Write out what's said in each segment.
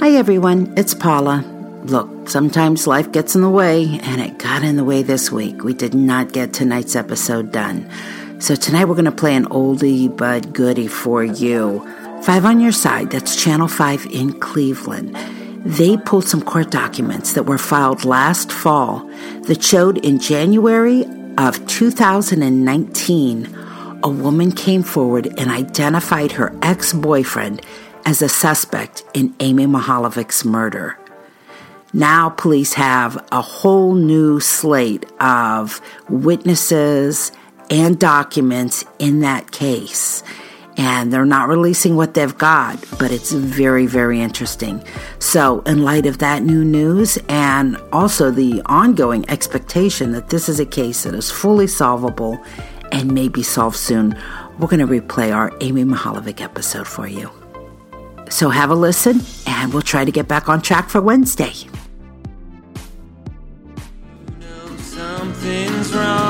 Hi, everyone. It's Paula. Look, sometimes life gets in the way, and it got in the way this week. We did not get tonight's episode done. So tonight we're going to play an oldie but goodie for you. Five on Your Side, that's Channel 5 in Cleveland. They pulled some court documents that were filed last fall that showed in January of 2019 a woman came forward and identified her ex boyfriend as a suspect in Amy Mihaljevic's murder. Now, police have a whole new slate of witnesses and documents in that case. And they're not releasing what they've got, but it's very, very interesting. So, in light of that new news and also the ongoing expectation that this is a case that is fully solvable and may be solved soon, we're going to replay our Amy Mihaljevic episode for you. So have a listen, and we'll try to get back on track for Wednesday. Something's wrong.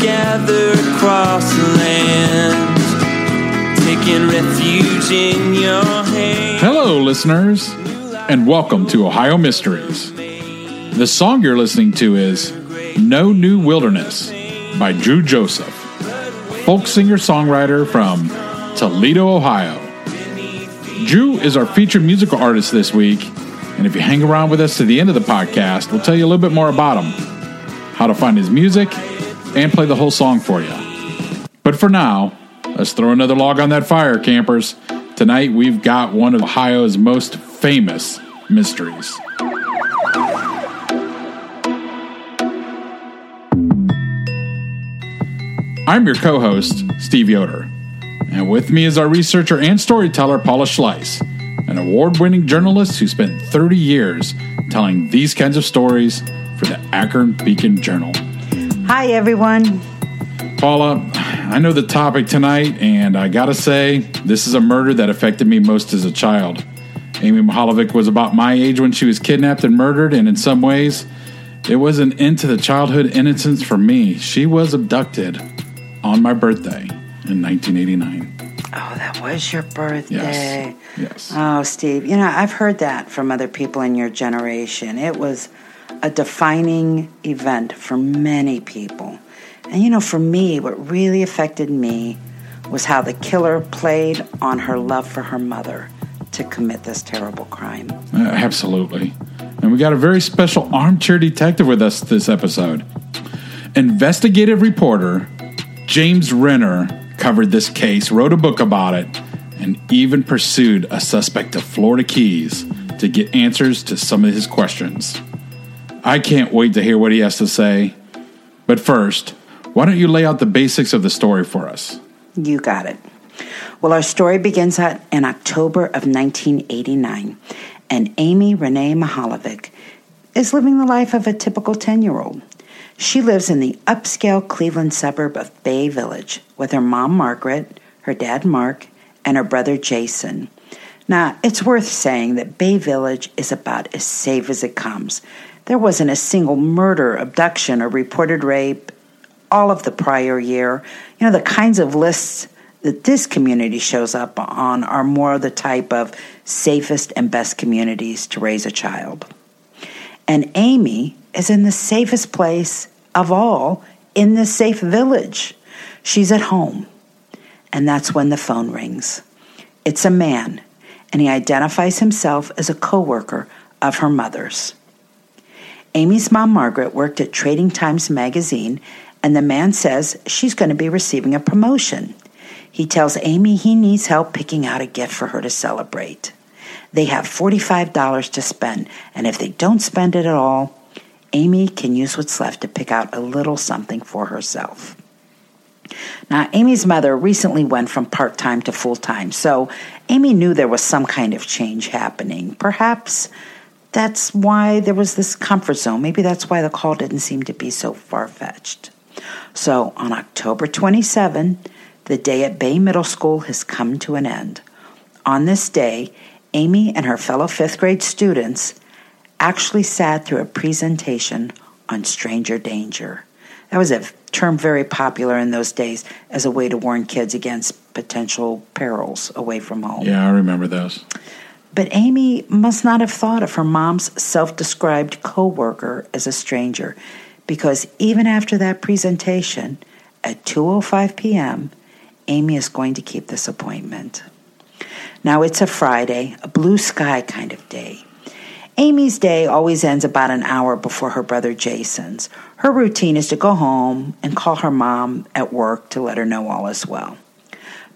Gather across the land, taking refuge in your. Hello, listeners, and welcome to Ohio Mysteries. The song you're listening to is No New Wilderness by Drew Joseph, folk singer songwriter from Toledo, Ohio. Drew is our featured musical artist this week, and if you hang around with us to the end of the podcast, we'll tell you a little bit more about him, how to find his music, and play the whole song for you. But for now, let's throw another log on that fire, campers. Tonight we've got one of Ohio's most famous mysteries. I'm your co host, Steve Yoder, and with me is our researcher and storyteller, Paula Schleis, an award winning journalist who spent 30 years telling these kinds of stories for the Akron Beacon Journal. Hi, everyone. Paula, I know the topic tonight, and I gotta say, this is a murder that affected me most as a child. Amy Mihaljevic was about my age when she was kidnapped and murdered, and in some ways, it was an end to the childhood innocence for me. She was abducted on my birthday in 1989. Oh, that was your birthday. Yes. Yes. Oh, Steve, you know, I've heard that from other people in your generation. It was a defining event for many people. And, you know, for me, what really affected me was how the killer played on her love for her mother to commit this terrible crime. Uh, absolutely. And we got a very special armchair detective with us this episode. Investigative reporter James Renner covered this case, wrote a book about it, and even pursued a suspect of Florida Keys to get answers to some of his questions. I can't wait to hear what he has to say. But first, why don't you lay out the basics of the story for us? You got it. Well, our story begins in October of 1989, and Amy Renee Mihaljevic is living the life of a typical 10 year old. She lives in the upscale Cleveland suburb of Bay Village with her mom, Margaret, her dad, Mark, and her brother, Jason. Now, it's worth saying that Bay Village is about as safe as it comes. There wasn't a single murder, abduction, or reported rape all of the prior year. You know, the kinds of lists that this community shows up on are more the type of safest and best communities to raise a child. And Amy is in the safest place of all in this safe village. She's at home. And that's when the phone rings. It's a man, and he identifies himself as a coworker of her mother's. Amy's mom, Margaret, worked at Trading Times magazine, and the man says she's going to be receiving a promotion. He tells Amy he needs help picking out a gift for her to celebrate. They have $45 to spend, and if they don't spend it at all, Amy can use what's left to pick out a little something for herself. Now, Amy's mother recently went from part time to full time, so Amy knew there was some kind of change happening. Perhaps that's why there was this comfort zone. Maybe that's why the call didn't seem to be so far fetched. So, on October 27, the day at Bay Middle School has come to an end. On this day, Amy and her fellow fifth grade students actually sat through a presentation on stranger danger. That was a term very popular in those days as a way to warn kids against potential perils away from home. Yeah, I remember those. But Amy must not have thought of her mom's self described co worker as a stranger because even after that presentation at 2:05 p.m., Amy is going to keep this appointment. Now it's a Friday, a blue sky kind of day. Amy's day always ends about an hour before her brother Jason's. Her routine is to go home and call her mom at work to let her know all is well.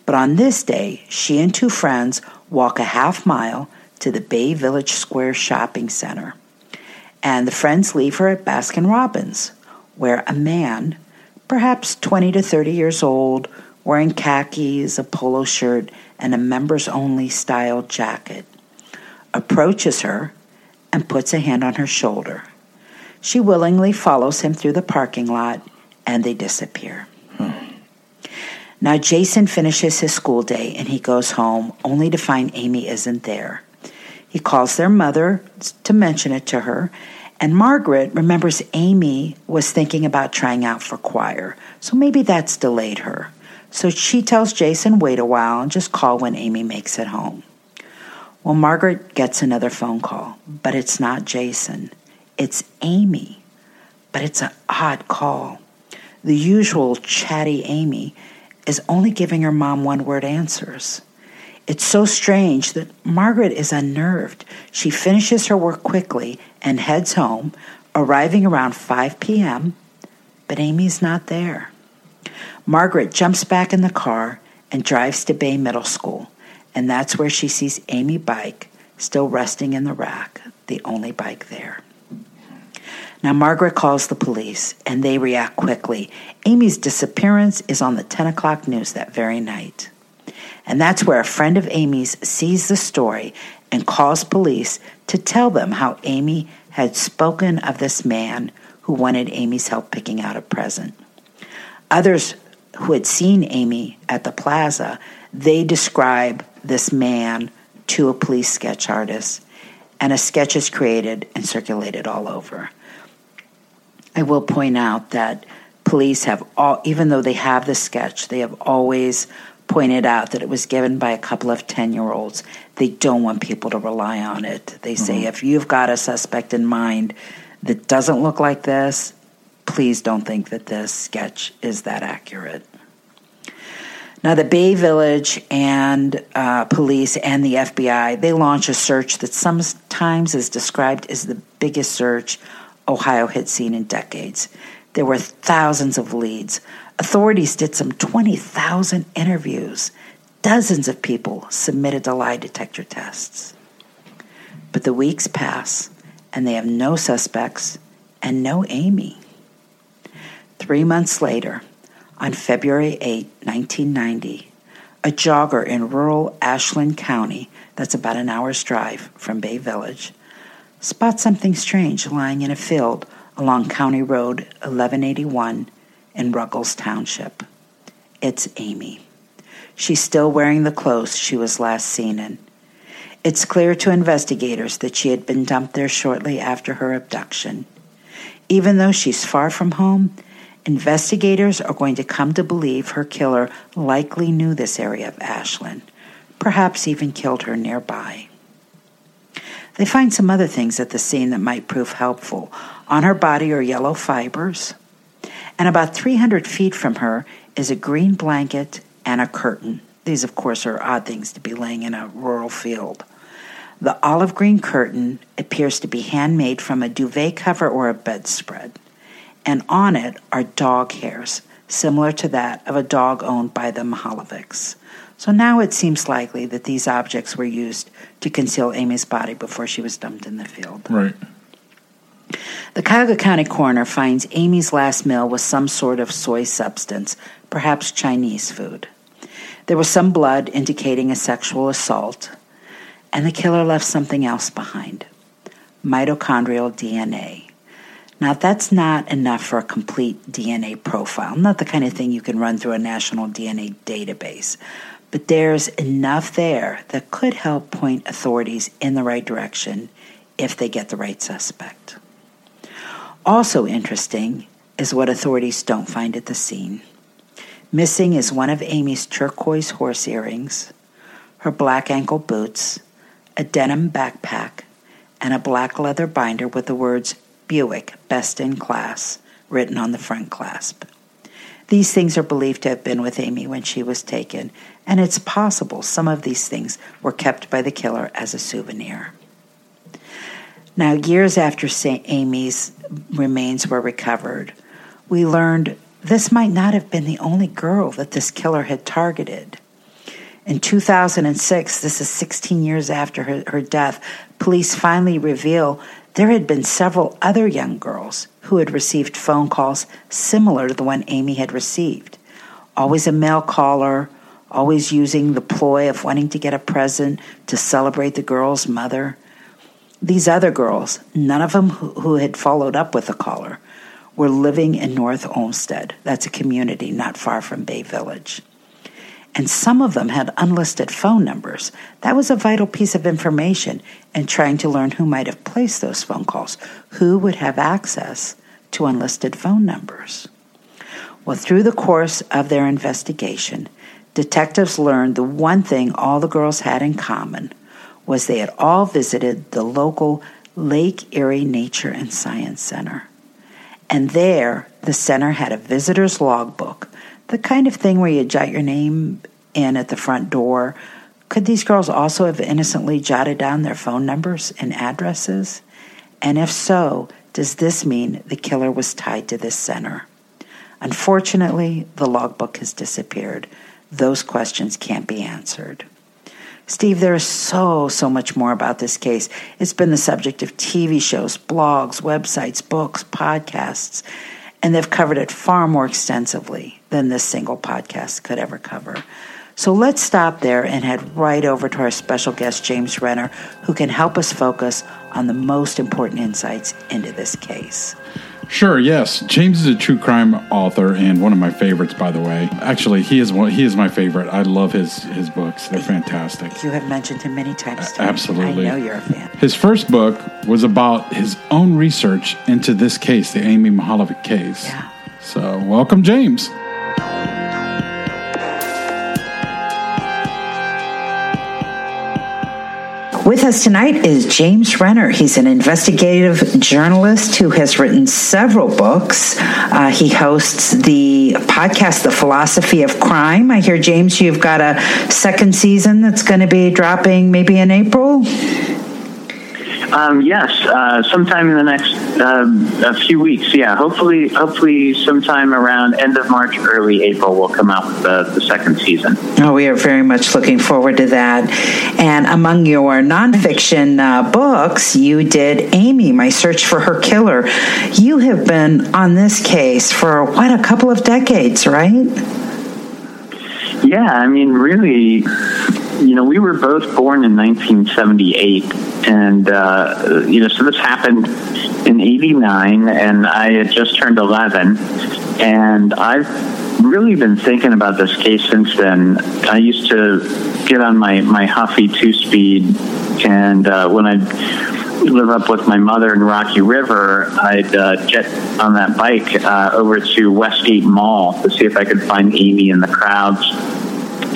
But on this day, she and two friends walk a half mile to the Bay Village Square shopping center. And the friends leave her at Baskin Robbins, where a man, perhaps 20 to 30 years old, wearing khakis, a polo shirt, and a members only style jacket, approaches her and puts a hand on her shoulder. She willingly follows him through the parking lot and they disappear. Hmm. Now, Jason finishes his school day and he goes home only to find Amy isn't there. He calls their mother to mention it to her, and Margaret remembers Amy was thinking about trying out for choir, so maybe that's delayed her. So she tells Jason, wait a while and just call when Amy makes it home. Well, Margaret gets another phone call, but it's not Jason. It's Amy. But it's an odd call. The usual chatty Amy is only giving her mom one word answers. It's so strange that Margaret is unnerved. She finishes her work quickly and heads home, arriving around 5 p.m., but Amy's not there. Margaret jumps back in the car and drives to Bay Middle School and that's where she sees Amy Bike still resting in the rack, the only bike there. Now, Margaret calls the police, and they react quickly. Amy's disappearance is on the 10 o'clock news that very night. And that's where a friend of Amy's sees the story and calls police to tell them how Amy had spoken of this man who wanted Amy's help picking out a present. Others who had seen Amy at the plaza, they describe this man to a police sketch artist, and a sketch is created and circulated all over. I will point out that police have all, even though they have the sketch, they have always pointed out that it was given by a couple of 10 year olds. They don't want people to rely on it. They say, mm-hmm. if you've got a suspect in mind that doesn't look like this, please don't think that this sketch is that accurate. Now, the Bay Village and uh, police and the FBI they launch a search that sometimes is described as the biggest search Ohio had seen in decades. There were thousands of leads. Authorities did some 20,000 interviews. Dozens of people submitted to lie detector tests. But the weeks pass, and they have no suspects and no Amy. Three months later, on February 8, 1990, a jogger in rural Ashland County, that's about an hour's drive from Bay Village, spots something strange lying in a field along County Road 1181 in Ruggles Township. It's Amy. She's still wearing the clothes she was last seen in. It's clear to investigators that she had been dumped there shortly after her abduction. Even though she's far from home, Investigators are going to come to believe her killer likely knew this area of Ashland, perhaps even killed her nearby. They find some other things at the scene that might prove helpful. On her body are yellow fibers, and about 300 feet from her is a green blanket and a curtain. These, of course, are odd things to be laying in a rural field. The olive green curtain appears to be handmade from a duvet cover or a bedspread, and on it are dog hairs, similar to that of a dog owned by the Mihaljevics. So now it seems likely that these objects were used to conceal Amy's body before she was dumped in the field. Right. The Cuyahoga County coroner finds Amy's last meal was some sort of soy substance, perhaps Chinese food. There was some blood indicating a sexual assault, and the killer left something else behind mitochondrial DNA. Now, that's not enough for a complete DNA profile, not the kind of thing you can run through a national DNA database, but there's enough there that could help point authorities in the right direction if they get the right suspect. Also interesting is what authorities don't find at the scene. Missing is one of Amy's turquoise horse earrings, her black ankle boots, a denim backpack, and a black leather binder with the words Buick Best in Class written on the front clasp. These things are believed to have been with Amy when she was taken, and it's possible some of these things were kept by the killer as a souvenir. Now, years after. Amy's remains were recovered, we learned this might not have been the only girl that this killer had targeted. In 2006, this is 16 years after her, her death, police finally reveal there had been several other young girls who had received phone calls similar to the one Amy had received. Always a male caller, always using the ploy of wanting to get a present to celebrate the girl's mother. These other girls, none of them who, had followed up with the caller, were living in North Olmsted. That's a community not far from Bay Village and some of them had unlisted phone numbers. That was a vital piece of information in trying to learn who might have placed those phone calls, who would have access to unlisted phone numbers. Well, through the course of their investigation, detectives learned the one thing all the girls had in common was they had all visited the local Lake Erie Nature and Science Center. And there, the center had a visitor's logbook the kind of thing where you jot your name in at the front door. Could these girls also have innocently jotted down their phone numbers and addresses? And if so, does this mean the killer was tied to this center? Unfortunately, the logbook has disappeared. Those questions can't be answered. Steve, there is so, so much more about this case. It's been the subject of TV shows, blogs, websites, books, podcasts and they've covered it far more extensively than this single podcast could ever cover. So let's stop there and head right over to our special guest, James Renner, who can help us focus on the most important insights into this case. Sure. Yes, James is a true crime author and one of my favorites. By the way, actually, he is one. He is my favorite. I love his his books. They're fantastic. You have mentioned him many times. Uh, absolutely. I know you're a fan. His first book was about his own research into this case, the Amy Mihaljevic case. Yeah. So, welcome, James. With us tonight is James Renner. He's an investigative journalist who has written several books. Uh, he hosts the podcast, The Philosophy of Crime. I hear, James, you've got a second season that's going to be dropping maybe in April? Um, yes, uh, sometime in the next uh, a few weeks. Yeah, hopefully, hopefully, sometime around end of March, early April, we'll come out with the, the second season. Oh, we are very much looking forward to that. And among your nonfiction uh, books, you did Amy: My Search for Her Killer. You have been on this case for what a couple of decades, right? Yeah, I mean, really, you know, we were both born in 1978, and uh, you know, so this happened in '89, and I had just turned 11, and I've really been thinking about this case since then. I used to get on my my Huffy two speed, and uh, when I live up with my mother in Rocky River, I'd uh, jet on that bike uh, over to Westgate Mall to see if I could find Amy in the crowds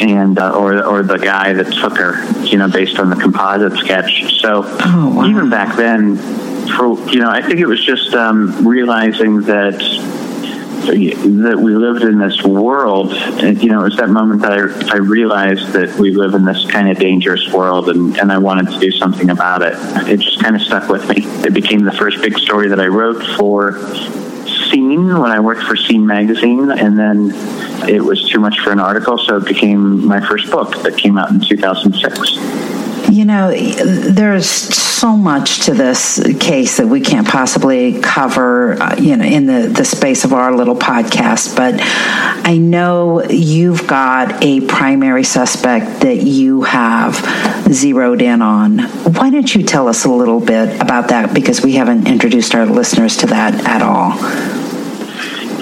and uh, or or the guy that took her, you know, based on the composite sketch. So oh, wow. even back then, for you know, I think it was just um, realizing that that we lived in this world. And, you know, it was that moment that I, I realized that we live in this kind of dangerous world and, and I wanted to do something about it. It just kind of stuck with me. It became the first big story that I wrote for Scene when I worked for Scene magazine, and then it was too much for an article, so it became my first book that came out in 2006. You know, there's so much to this case that we can't possibly cover, uh, you know, in the, the space of our little podcast. But I know you've got a primary suspect that you have zeroed in on. Why don't you tell us a little bit about that? Because we haven't introduced our listeners to that at all.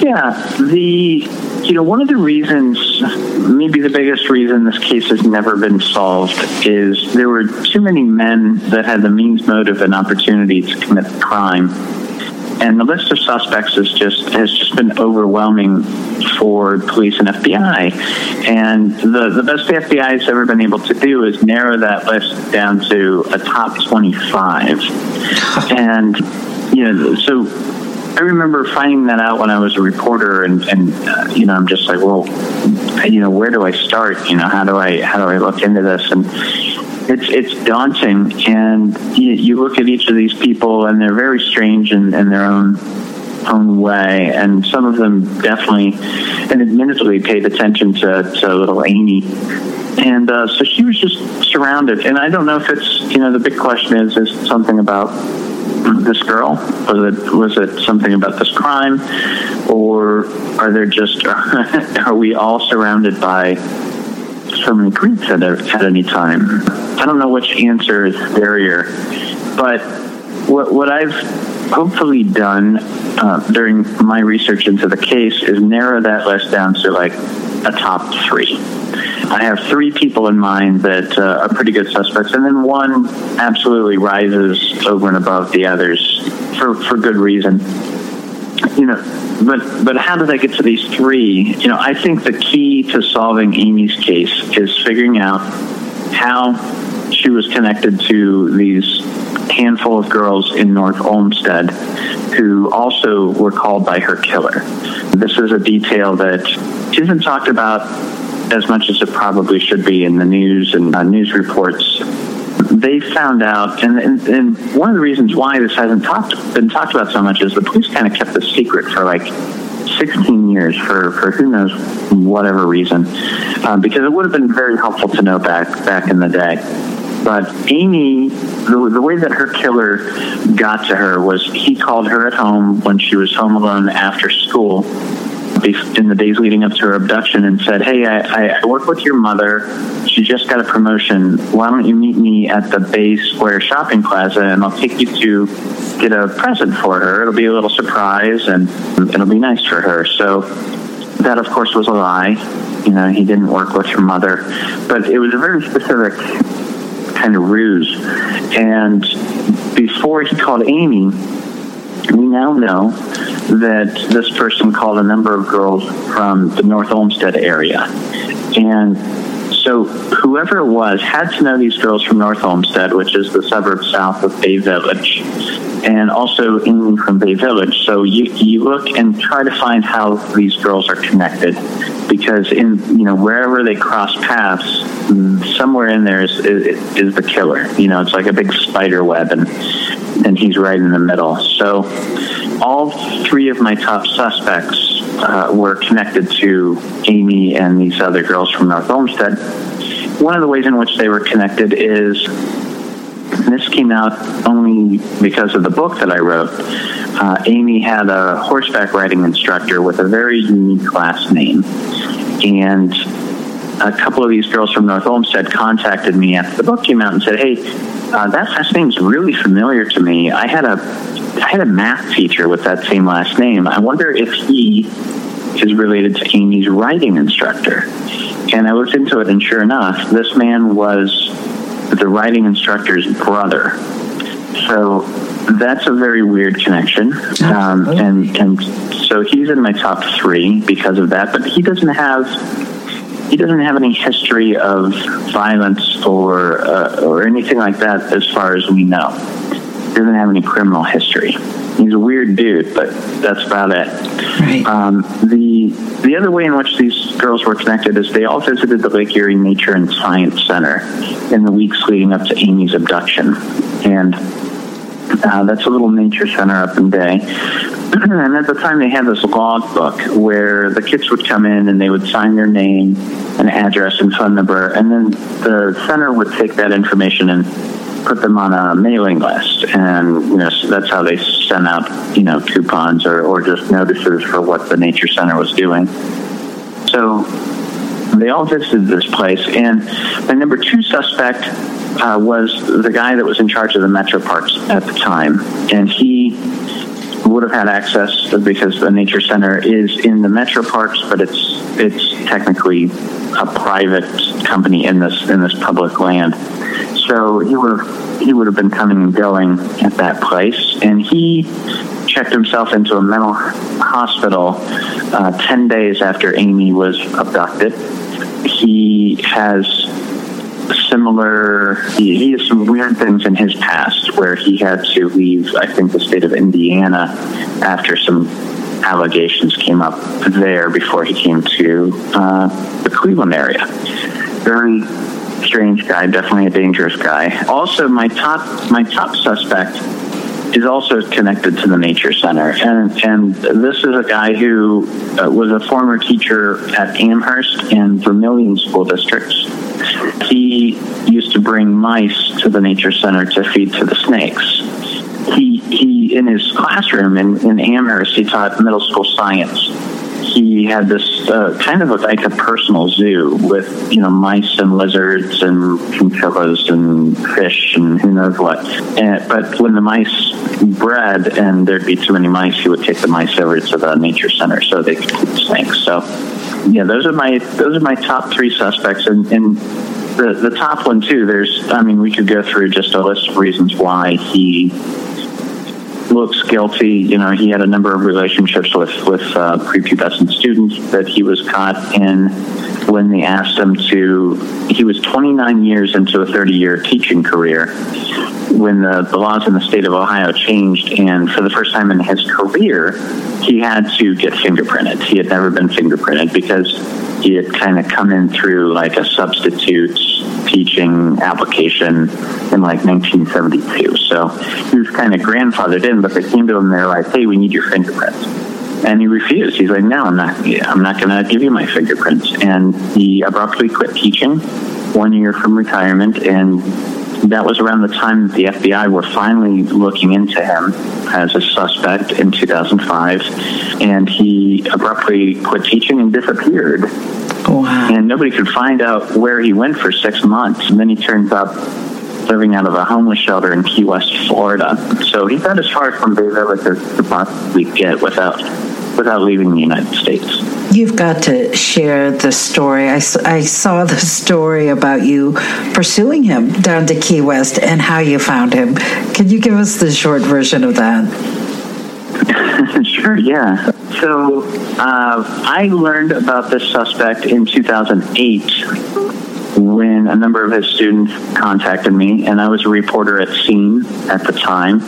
Yeah, the you know, one of the reasons, maybe the biggest reason this case has never been solved is there were too many men that had the means, motive, and opportunity to commit the crime. And the list of suspects is just has just been overwhelming for police and FBI. And the, the best the FBI has ever been able to do is narrow that list down to a top 25. And, you know, so I remember finding that out when I was a reporter, and, and uh, you know, I'm just like, well, you know, where do I start? You know, how do I how do I look into this? And it's it's daunting, and you, you look at each of these people, and they're very strange in, in their own own way, and some of them definitely and admittedly paid attention to, to little Amy. And uh, so she was just surrounded, and I don't know if it's you know the big question is is something about this girl? Was it was it something about this crime, or are there just are we all surrounded by so many creeps at, at any time? I don't know which answer is scarier, but what what I've hopefully done uh, during my research into the case is narrow that list down to like a top three. I have three people in mind that uh, are pretty good suspects, and then one absolutely rises over and above the others for, for good reason. You know, but but how did I get to these three? You know, I think the key to solving Amy's case is figuring out how she was connected to these handful of girls in North Olmsted who also were called by her killer. This is a detail that isn't talked about as much as it probably should be in the news and uh, news reports. They found out, and, and, and one of the reasons why this hasn't talked, been talked about so much is the police kind of kept the secret for like 16 years for, for who knows whatever reason, um, because it would have been very helpful to know back back in the day. But Amy, the, the way that her killer got to her was he called her at home when she was home alone after school in the days leading up to her abduction and said, Hey, I, I work with your mother. She just got a promotion. Why don't you meet me at the Bay Square Shopping Plaza and I'll take you to get a present for her. It'll be a little surprise and it'll be nice for her. So that, of course, was a lie. You know, he didn't work with her mother, but it was a very specific kind of ruse. And before he called Amy, we now know that this person called a number of girls from the North Olmsted area. And so whoever it was had to know these girls from North Olmsted, which is the suburb south of Bay Village, and also in from Bay Village. So you, you look and try to find how these girls are connected, because in you know wherever they cross paths, somewhere in there is, is, is the killer. You know, it's like a big spider web, and and he's right in the middle. So all three of my top suspects uh, were connected to Amy and these other girls from North Olmsted. One of the ways in which they were connected is this came out only because of the book that I wrote. Uh, Amy had a horseback riding instructor with a very unique last name. And a couple of these girls from North Olmsted contacted me after the book came out and said, "Hey, uh, that last name's really familiar to me. I had a I had a math teacher with that same last name. I wonder if he is related to Amy's riding instructor." And I looked into it, and sure enough, this man was the riding instructor's brother. So that's a very weird connection, um, and and so he's in my top three because of that. But he doesn't have he doesn't have any history of violence or uh, or anything like that, as far as we know. He doesn't have any criminal history. he's a weird dude, but that's about it. Right. Um, the the other way in which these girls were connected is they all visited the Lake Erie Nature and Science Center in the weeks leading up to Amy's abduction, and uh, that's a little nature center up in Bay. and at the time, they had this log book where the kids would come in and they would sign their name, and address, and phone number, and then the center would take that information and put them on a mailing list, and you know so that's how they sent out you know coupons or, or just notices for what the nature center was doing. So they all visited this place, and the number two suspect uh, was the guy that was in charge of the metro parks at the time, and he would have had access because the nature center is in the metro parks, but it's it's technically a private company in this in this public land. So he would have he would have been coming and going at that place, and he checked himself into a mental hospital uh, ten days after Amy was abducted. He has similar he, he has some weird things in his past where he had to leave i think the state of indiana after some allegations came up there before he came to uh, the cleveland area very strange guy definitely a dangerous guy also my top my top suspect is also connected to the nature center and and this is a guy who uh, was a former teacher at amherst and vermilion school districts he used to bring mice to the nature center to feed to the snakes. He, he in his classroom in, in Amherst, he taught middle school science. He had this uh, kind of like a personal zoo with you know mice and lizards and chinchillas and fish and who knows what. And, but when the mice bred and there'd be too many mice, he would take the mice over to the nature center so they could keep snakes. So yeah, those are my those are my top three suspects, and, and the the top one too. There's, I mean, we could go through just a list of reasons why he looks guilty. You know, he had a number of relationships with with uh, prepubescent students that he was caught in when they asked him to. He was 29 years into a 30 year teaching career when the, the laws in the state of Ohio changed, and for the first time in his career, he had to get fingerprinted. He had never been fingerprinted because he had kind of come in through like a substitute teaching application in like 1972. So he was kind of grandfathered in, but they came to him. and They're like, "Hey, we need your fingerprints." And he refused. He's like, "No, I'm not. I'm not going to give you my fingerprints." And he abruptly quit teaching one year from retirement and that was around the time that the FBI were finally looking into him as a suspect in 2005. And he abruptly quit teaching and disappeared. Wow. And nobody could find out where he went for six months. And then he turns up living out of a homeless shelter in Key West, Florida. So he got as far from Bayville as he could possibly get without without leaving the United States. You've got to share the story. I, I saw the story about you pursuing him down to Key West and how you found him. Can you give us the short version of that? sure, yeah. So uh, I learned about this suspect in 2008 when a number of his students contacted me, and I was a reporter at Scene at the time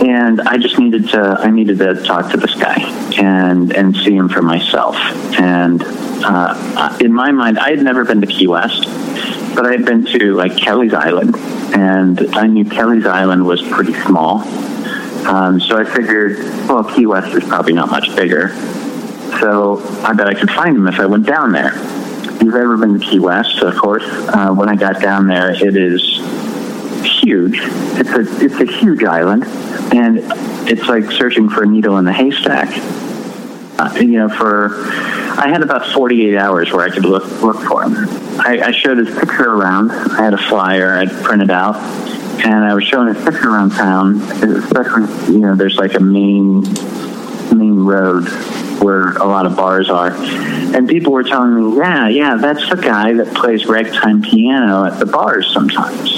and I just needed to I needed to talk to this guy and and see him for myself. And uh, in my mind, I had never been to Key West, but I had been to like Kelly's Island, and I knew Kelly's Island was pretty small. Um, so I figured, well, Key West is probably not much bigger. So I bet I could find him if I went down there. You've ever been to Key West, of course, uh, when I got down there, it is huge. It's a it's a huge island, and it's like searching for a needle in a haystack. Uh, you know, for I had about 48 hours where I could look look for him. I, I showed his picture around. I had a flyer I'd printed out, and I was showing his picture around town. Especially, you know, there's like a main main road where a lot of bars are. And people were telling me, yeah, yeah, that's the guy that plays ragtime piano at the bars sometimes.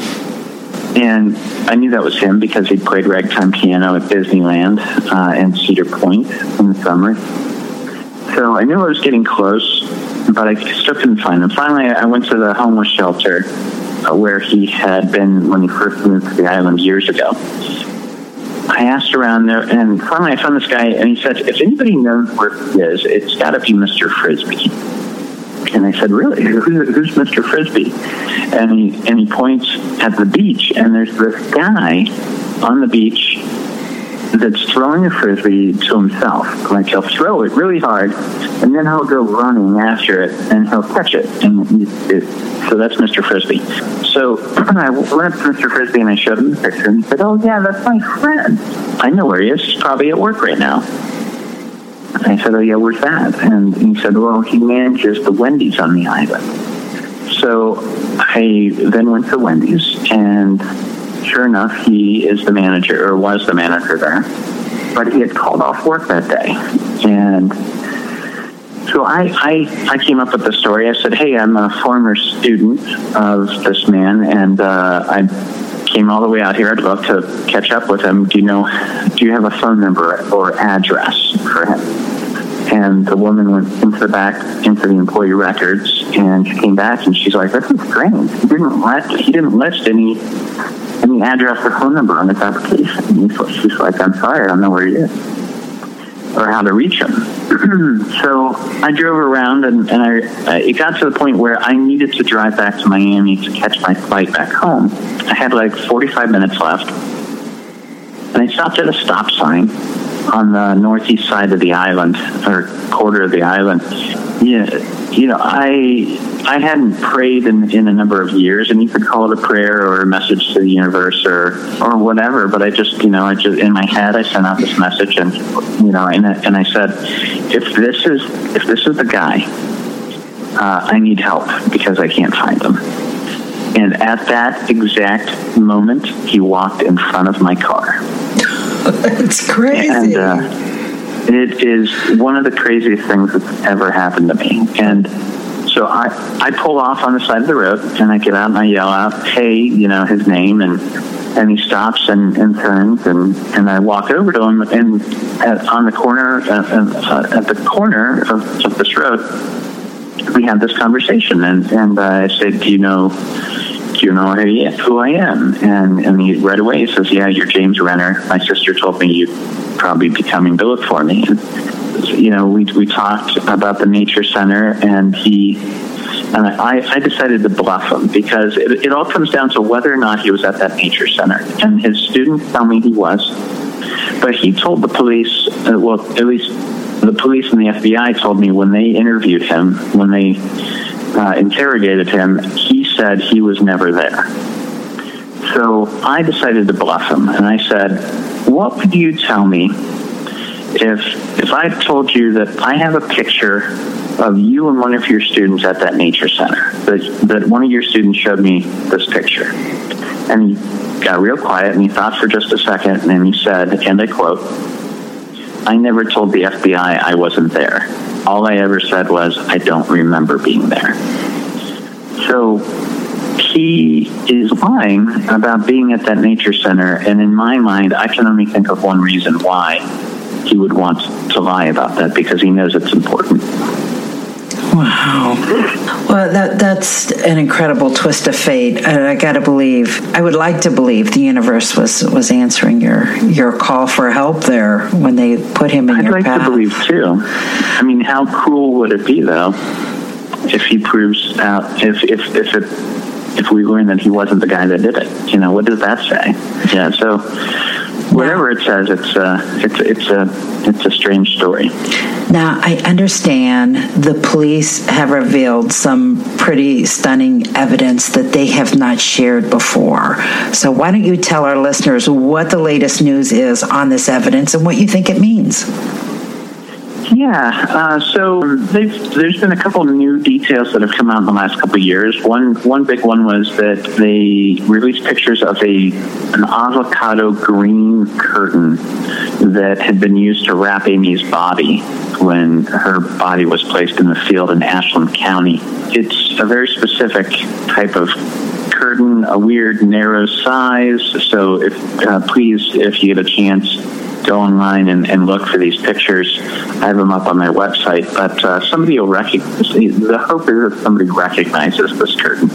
And I knew that was him because he played ragtime piano at Disneyland uh, and Cedar Point in the summer. So I knew I was getting close, but I still couldn't find him. Finally, I went to the homeless shelter uh, where he had been when he first moved to the island years ago. I asked around there, and finally I found this guy, and he said, "If anybody knows where he is, it's got to be Mr. Frisbee." And I said, "Really? Who, who's Mr. Frisbee?" And he and he points at the beach, and there's this guy on the beach that's throwing a frisbee to himself. Like he'll throw it really hard, and then he'll go running after it, and he'll catch it. And it, so that's Mr. Frisbee. So I went up to Mr. Frisbee and I showed him the picture, and he said, "Oh yeah, that's my friend. I know where he is. He's probably at work right now." I said, "Oh yeah, where's that?" And he said, "Well, he manages the Wendy's on the island." So I then went to Wendy's and sure enough, he is the manager or was the manager there. But he had called off work that day, and so I, I, I came up with the story. I said, "Hey, I'm a former student of this man, and uh, I came all the way out here. I'd love to catch up with him. Do you know? Do you have a phone number or address for him?" And the woman went into the back, into the employee records, and she came back and she's like, "This is strange. He didn't list, he didn't list any any address or phone number on his application. And she's like, I'm sorry, I don't know where he is or how to reach him. so I drove around and, and I, it got to the point where I needed to drive back to Miami to catch my flight back home. I had like 45 minutes left. And I stopped at a stop sign on the northeast side of the island or quarter of the island. Yeah, you know, I I hadn't prayed in, in a number of years, and you could call it a prayer or a message to the universe or or whatever. But I just, you know, I just in my head, I sent out this message, and you know, and and I said, if this is if this is the guy, uh, I need help because I can't find him. And at that exact moment, he walked in front of my car. That's crazy. And uh, it is one of the craziest things that's ever happened to me. And so I, I pull off on the side of the road and I get out and I yell out, hey, you know, his name and and he stops and, and turns and, and I walk over to him and at, on the corner uh, uh, at the corner of, of this road we had this conversation and, and I said, do you know you know who I am? And and he right away says, yeah, you're James Renner. My sister told me you'd probably be coming to look for me. And, you know, we we talked about the nature center, and he and I, I decided to bluff him because it, it all comes down to whether or not he was at that nature center. And his students tell me he was, but he told the police, uh, well, at least the police and the FBI told me when they interviewed him, when they uh, interrogated him, he said he was never there. So I decided to bluff him, and I said, "What would you tell me if if I told you that I have a picture of you and one of your students at that nature center, that, that one of your students showed me this picture. And he got real quiet and he thought for just a second and then he said, and I quote, I never told the FBI I wasn't there. All I ever said was, I don't remember being there. So he is lying about being at that nature center, and in my mind, I can only think of one reason why he would want to lie about that because he knows it's important. Wow. Well, that that's an incredible twist of fate. I, I got to believe. I would like to believe the universe was was answering your your call for help there when they put him in your car. I'd your like path. to believe too. I mean, how cool would it be though if he proves out if if if it if we learn that he wasn't the guy that did it? You know, what does that say? Yeah. So whatever it says, it's a, it's it's a it's a strange story. Now, I understand the police have revealed some pretty stunning evidence that they have not shared before. So, why don't you tell our listeners what the latest news is on this evidence and what you think it means? Yeah, uh, so there's been a couple new details that have come out in the last couple of years. One one big one was that they released pictures of a an avocado green curtain that had been used to wrap Amy's body when her body was placed in the field in Ashland County. It's a very specific type of curtain, a weird narrow size. So if uh, please, if you get a chance, go online and, and look for these pictures. I have them up on my website, but uh, somebody will recognize. The hope is that somebody recognizes this curtain,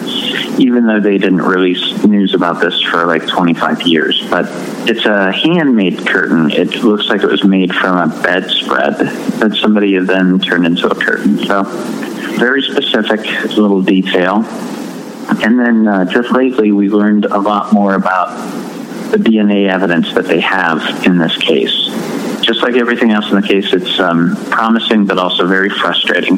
even though they didn't release news about this for like 25 years. But it's a handmade curtain. It looks like it was made from a bedspread that somebody then turned into a curtain. So very specific little detail. And then uh, just lately, we learned a lot more about the DNA evidence that they have in this case. Just like everything else in the case, it's um, promising but also very frustrating.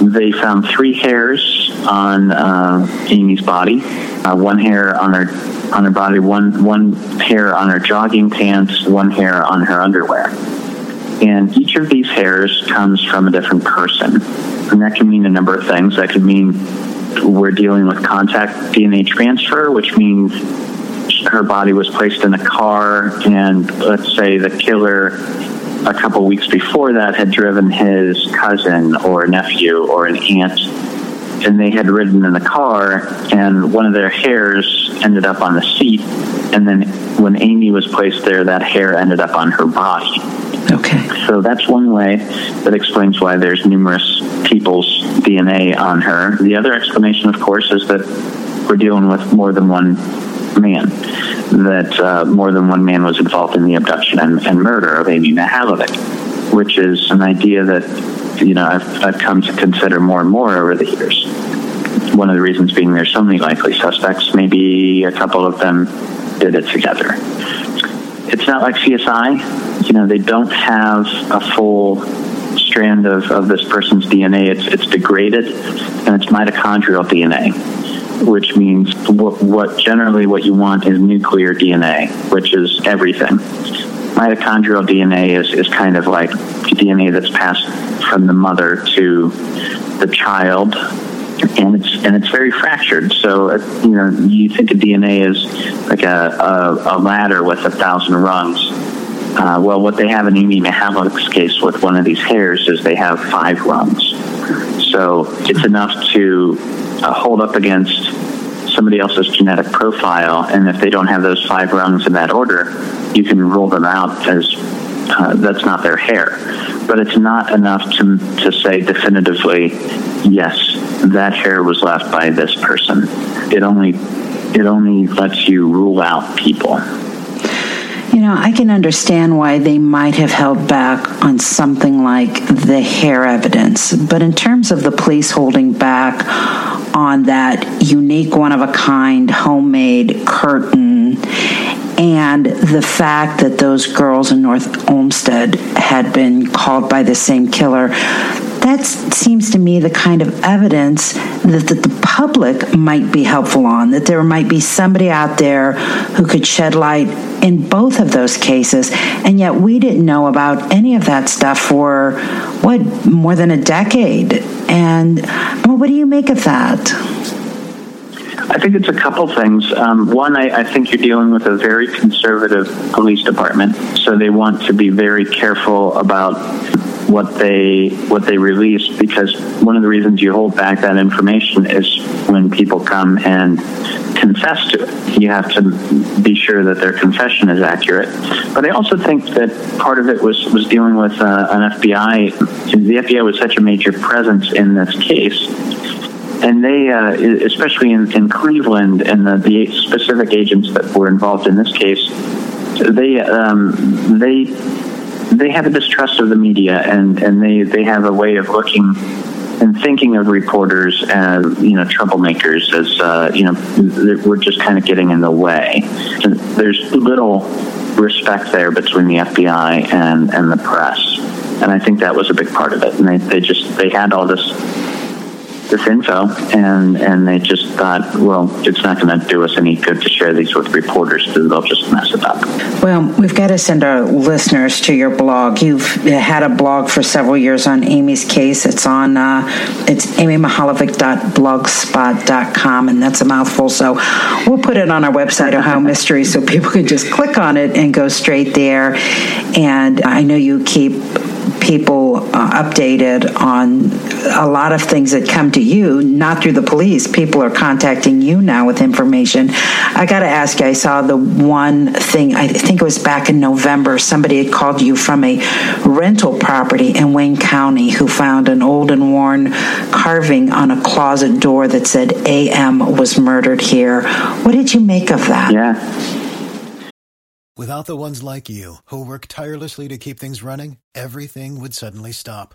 They found three hairs on uh, Amy's body, uh, one hair on her on her body, one one hair on her jogging pants, one hair on her underwear. And each of these hairs comes from a different person. And that can mean a number of things. That could mean we're dealing with contact DNA transfer, which means her body was placed in a car, and let's say the killer a couple weeks before that had driven his cousin or nephew or an aunt, and they had ridden in the car, and one of their hairs ended up on the seat, and then when Amy was placed there, that hair ended up on her body. Okay. So that's one way that explains why there's numerous people's DNA on her. The other explanation, of course, is that we're dealing with more than one man, that uh, more than one man was involved in the abduction and, and murder of Amy Mihaljevic, which is an idea that you know I've, I've come to consider more and more over the years. One of the reasons being there's so many likely suspects. Maybe a couple of them did it together. It's not like CSI. You know, they don't have a full strand of, of this person's DNA. It's, it's degraded, and it's mitochondrial DNA which means what, what, generally what you want is nuclear DNA, which is everything. Mitochondrial DNA is, is kind of like DNA that's passed from the mother to the child, and it's and it's very fractured. So uh, you know you think of DNA as like a, a, a ladder with a thousand rungs. Uh, well, what they have in Amy Mihaljevic's case with one of these hairs is they have five rungs. So it's enough to uh, hold up against somebody else's genetic profile, and if they don't have those five rungs in that order, you can rule them out as uh, that's not their hair. But it's not enough to, to say definitively, yes, that hair was left by this person. It only it only lets you rule out people. You know, I can understand why they might have held back on something like the hair evidence, but in terms of the police holding back on that unique, one of a kind, homemade curtain and the fact that those girls in North Olmsted had been called by the same killer that seems to me the kind of evidence that, that the public might be helpful on, that there might be somebody out there who could shed light in both of those cases. And yet we didn't know about any of that stuff for, what, more than a decade. And well, what do you make of that? I think it's a couple things. Um, one, I, I, think you're dealing with a very conservative police department, so they want to be very careful about what they what they release because one of the reasons you hold back that information is when people come and confess to it. You have to be sure that their confession is accurate. But I also think that part of it was was dealing with uh, an FBI. The FBI was such a major presence in this case and they, uh, especially in, in Cleveland, and the, the, specific agents that were involved in this case, they um, they they have a distrust of the media, and and they they have a way of looking and thinking of reporters as you know troublemakers, as uh, you know we're just kind of getting in the way. There's little respect there between the FBI and and the press, and I think that was a big part of it. And they they just they had all this this info, and and they just thought, well, it's not going to do us any good to share these with reporters because they'll just mess it up. Well, we've got to send our listeners to your blog. You've had a blog for several years on Amy's case. It's on uh, it's amymihaljevic.blogspot.com, and that's a mouthful. So we'll put it on our website, Ohio Mystery, so people can just click on it and go straight there. And I know you keep people uh, updated on a lot of things that come to you, not through the police. People are contacting you now with information. I got to ask you, I saw the one thing, I think it was back in November, somebody had called you from a rental property in Wayne County who found an old and worn carving on a closet door that said AM was murdered here. What did you make of that? Yeah. Without the ones like you, who work tirelessly to keep things running, everything would suddenly stop.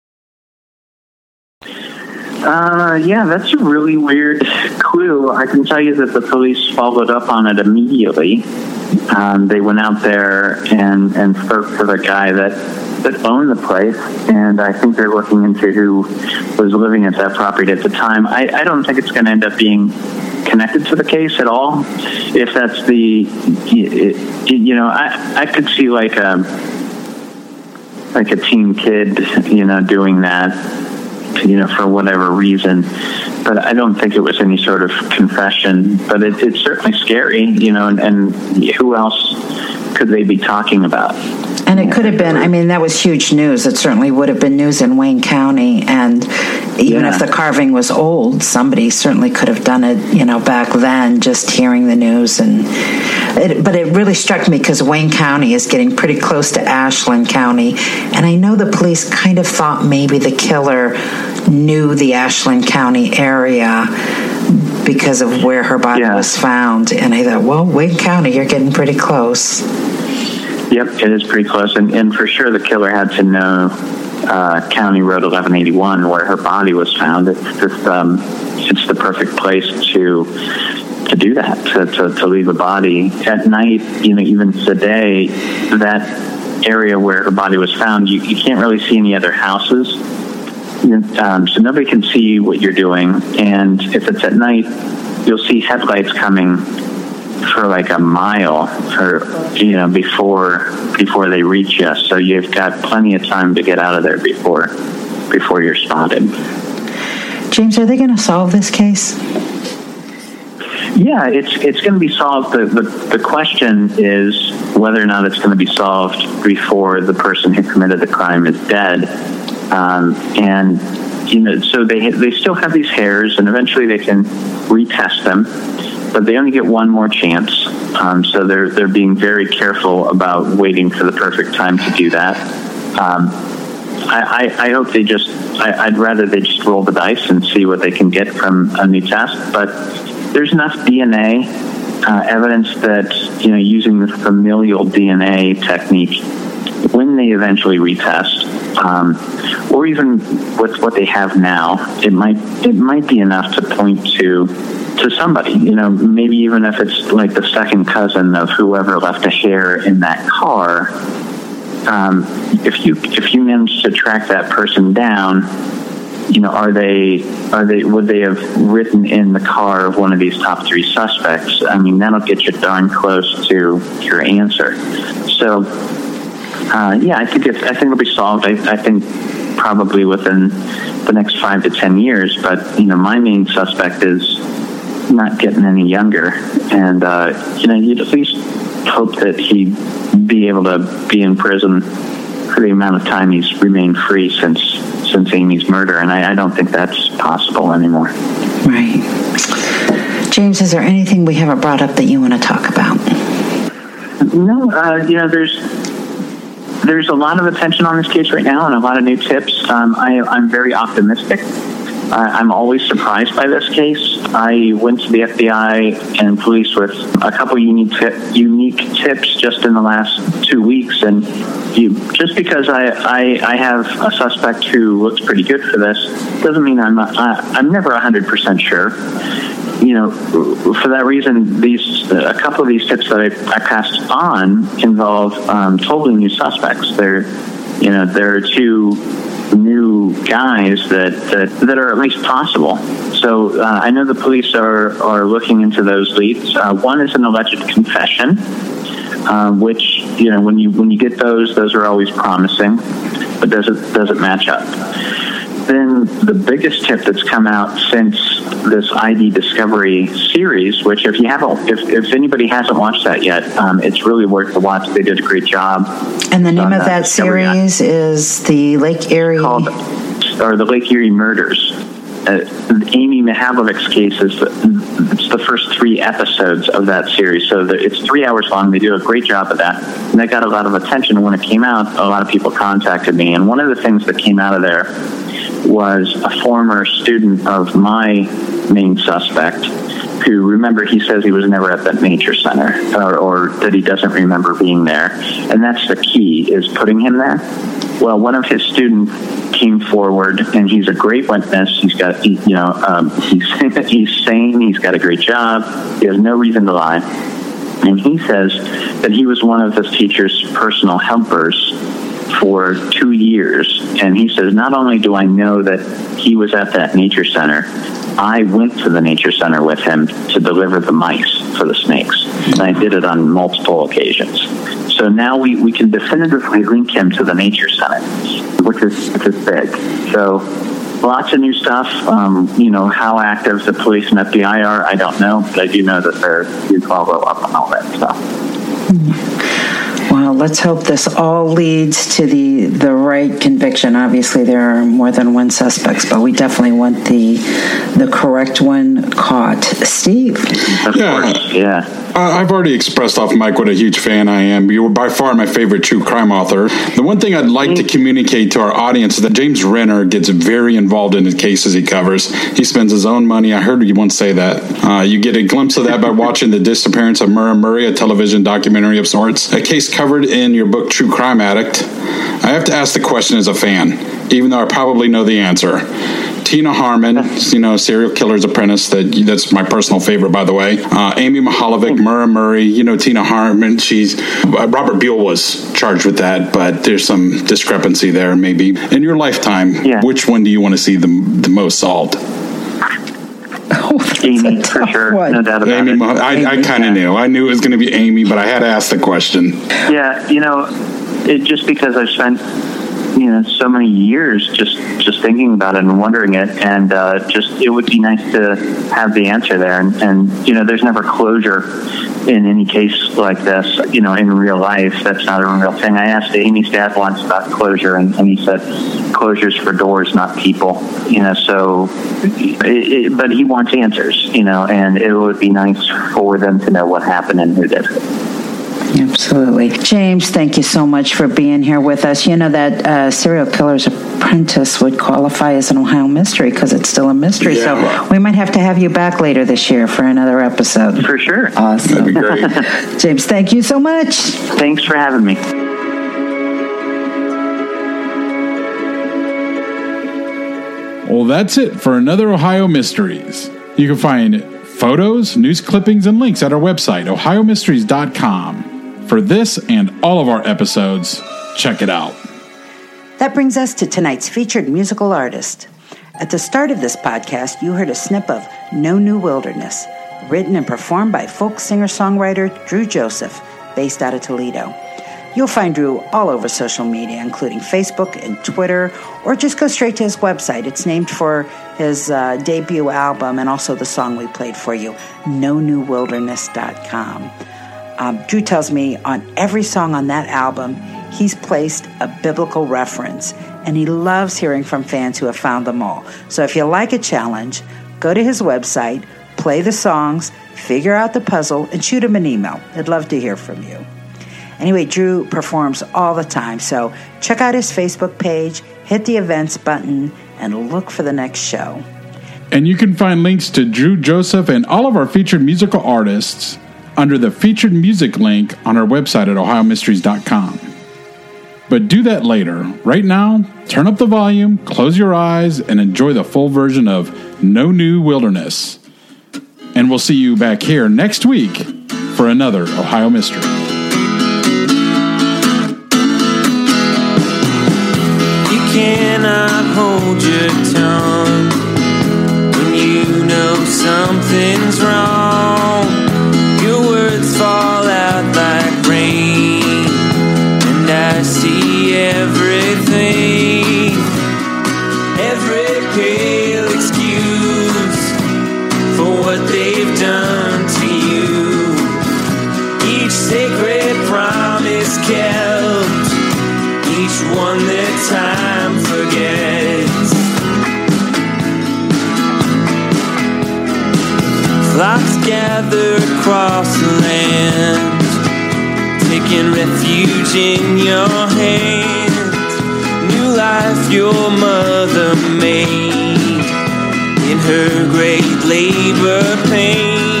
Uh, yeah, that's a really weird clue. I can tell you that the police followed up on it immediately. Um, they went out there and, and spoke to the guy that, that owned the place, and I think they're looking into who was living at that property at the time. I, I don't think it's going to end up being connected to the case at all. If that's the, you know, I, I could see like a, like a teen kid, you know, doing that you know, for whatever reason. But I don't think it was any sort of confession. But it, it's certainly scary, you know, and, and who else could they be talking about? And it could have been, I mean, that was huge news. It certainly would have been news in Wayne County. And even yeah. if the carving was old, somebody certainly could have done it, you know, back then, just hearing the news. And it, But it really struck me because Wayne County is getting pretty close to Ashland County. And I know the police kind of thought maybe the killer knew the Ashland County area because of where her body yeah. was found. And I thought, well, Wayne County, you're getting pretty close. Yep, it is pretty close. And, and for sure, the killer had to know uh, County Road 1181 where her body was found. It's just, um, it's the perfect place to to do that, to, to, to leave a body. At night, you know, even today, that area where her body was found, you, you can't really see any other houses um, so nobody can see what you're doing. And if it's at night, you'll see headlights coming for like a mile for you know before before they reach you. So you've got plenty of time to get out of there before before you're spotted. James, are they going to solve this case? Yeah, it's it's going to be solved. The, the, the question is whether or not it's going to be solved before the person who committed the crime is dead um, and you know, so they they still have these hairs, and eventually they can retest them, but they only get one more chance. Um, so they're they're being very careful about waiting for the perfect time to do that. Um, I, I, I, hope they just. I, would rather they just roll the dice and see what they can get from a new test. But there's enough DNA uh, evidence that you know using the familial DNA technique when they eventually retest, um, or even with what they have now, it might it might be enough to point to to somebody. You know, maybe even if it's like the second cousin of whoever left a hair in that car. Um, if you if you manage to track that person down, you know, are they are they would they have written in the car of one of these top three suspects? I mean, that'll get you darn close to your answer. So uh, yeah, I think it's, I think it'll be solved. I, I think probably within the next five to ten years. But you know, my main suspect is not getting any younger, and uh, you know, you'd at least hope that he'd be able to be in prison for the amount of time he's remained free since since Amy's murder, and I, I don't think that's possible anymore. Right. James, is there anything we haven't brought up that you want to talk about? No, uh, you know, there's there's a lot of attention on this case right now and a lot of new tips. Um, I, am very optimistic. Uh, I'm always surprised by this case. I went to the FBI and police with a couple unique unique tips just in the last two weeks, and you, just because I, I, I have a suspect who looks pretty good for this doesn't mean I'm not, I, I'm never 100% sure you know, for that reason, these a couple of these tips that I, I passed on involve um, totally new suspects. They're, you know, there are two new guys that that, that are at least possible. So uh, I know the police are are looking into those leads. Uh, one is an alleged confession, uh, which you know, when you when you get those, those are always promising, but does it does it match up? Then the biggest tip that's come out since this ID Discovery series, which if you haven't, if, if anybody hasn't watched that yet, um, it's really worth the watch. They did a great job. And the name of that series is the Lake Erie called, or the Lake Erie Murders. Uh, Amy Mihaljevic's case is the, it's the first three episodes of that series. So the, it's three hours long. They do a great job of that. And that got a lot of attention. When it came out, a lot of people contacted me. And one of the things that came out of there was a former student of my main suspect who remember he says he was never at that nature center or, or, that he doesn't remember being there. And that's the key is putting him there. Well one of his students came forward and he's a great witness. He's got you know um, he's, he's sane. He's got a great job. He has no reason to lie. And he says that he was one of the teacher's personal helpers for two years. And he says, not only do I know that he was at that nature center, I went to the nature center with him to deliver the mice for the snakes. And I did it on multiple occasions. So now we, we can definitively link him to the nature center, which is, which is big. So lots of new stuff. Um, you know, how active the police and FBI are, I don't know, but I do know that they're you follow up on all that stuff. Well, let's hope this all leads to the the right conviction. Obviously, there are more than one suspects, but we definitely want the the correct one caught. Steve. Of Yeah. course, yeah. Uh, I've already expressed off mic what a huge fan I am. You were by far my favorite true crime author. The one thing I'd like to communicate to our audience is that James Renner gets very involved in the cases he covers. He spends his own money. I heard you once say that. Uh, you get a glimpse of that by watching The Disappearance of Maura Murray, a television documentary of sorts, a case covered in your book True Crime Addict. I have to ask the question as a fan, even though I probably know the answer. Tina Harmon, you know, serial killer's apprentice. That that's my personal favorite, by the way. Uh, Amy Mihaljevic, Maura Murray. You know, Tina Harmon. She's uh, Robert Buell was charged with that, but there's some discrepancy there, maybe. In your lifetime, Yeah. which one do you want to see the the most solved? Amy, for sure. one. No doubt about Amy, it. Mah- I, I kind of knew. I knew it was going to be Amy, but I had to ask the question. Yeah, you know, it just because I've spent you know so many years just just thinking about it and wondering it, and uh, just it would be nice to have the answer there. And, and you know, there's never closure in any case like this. You know, in real life, that's not a real thing. I asked Amy's dad once about closure, and, and he said closures for doors, not people. You know, so it, it, but he wants answers. You know, and it would be nice for them to know what happened and who did it. Absolutely. James, thank you so much for being here with us. You know that uh, serial killer's apprentice would qualify as an Ohio mystery because it's still a mystery. Yeah. So we might have to have you back later this year for another episode. For sure. Awesome. That'd be great. James, thank you so much. Thanks for having me. Well, that's it for another Ohio Mysteries. You can find photos, news clippings, and links at our website, ohiomysteries.com. For this and all of our episodes, check it out. That brings us to tonight's featured musical artist. At the start of this podcast, you heard a snip of No New Wilderness, written and performed by folk singer songwriter Drew Joseph, based out of Toledo. You'll find Drew all over social media, including Facebook and Twitter, or just go straight to his website. It's named for his uh, debut album and also the song we played for you, nonewwilderness.com. Um, Drew tells me on every song on that album, he's placed a biblical reference, and he loves hearing from fans who have found them all. So if you like a challenge, go to his website, play the songs, figure out the puzzle, and shoot him an email. I'd love to hear from you. Anyway, Drew performs all the time, so check out his Facebook page, hit the events button, and look for the next show. And you can find links to Drew Joseph and all of our featured musical artists under the featured music link on our website at ohiomysteries.com. But do that later. Right now, turn up the volume, close your eyes, and enjoy the full version of No New Wilderness. And we'll see you back here next week for another Ohio Mystery. You cannot hold your tongue when you know something's wrong. Together across the land, taking refuge in your hands. New life your mother made in her great labor pains.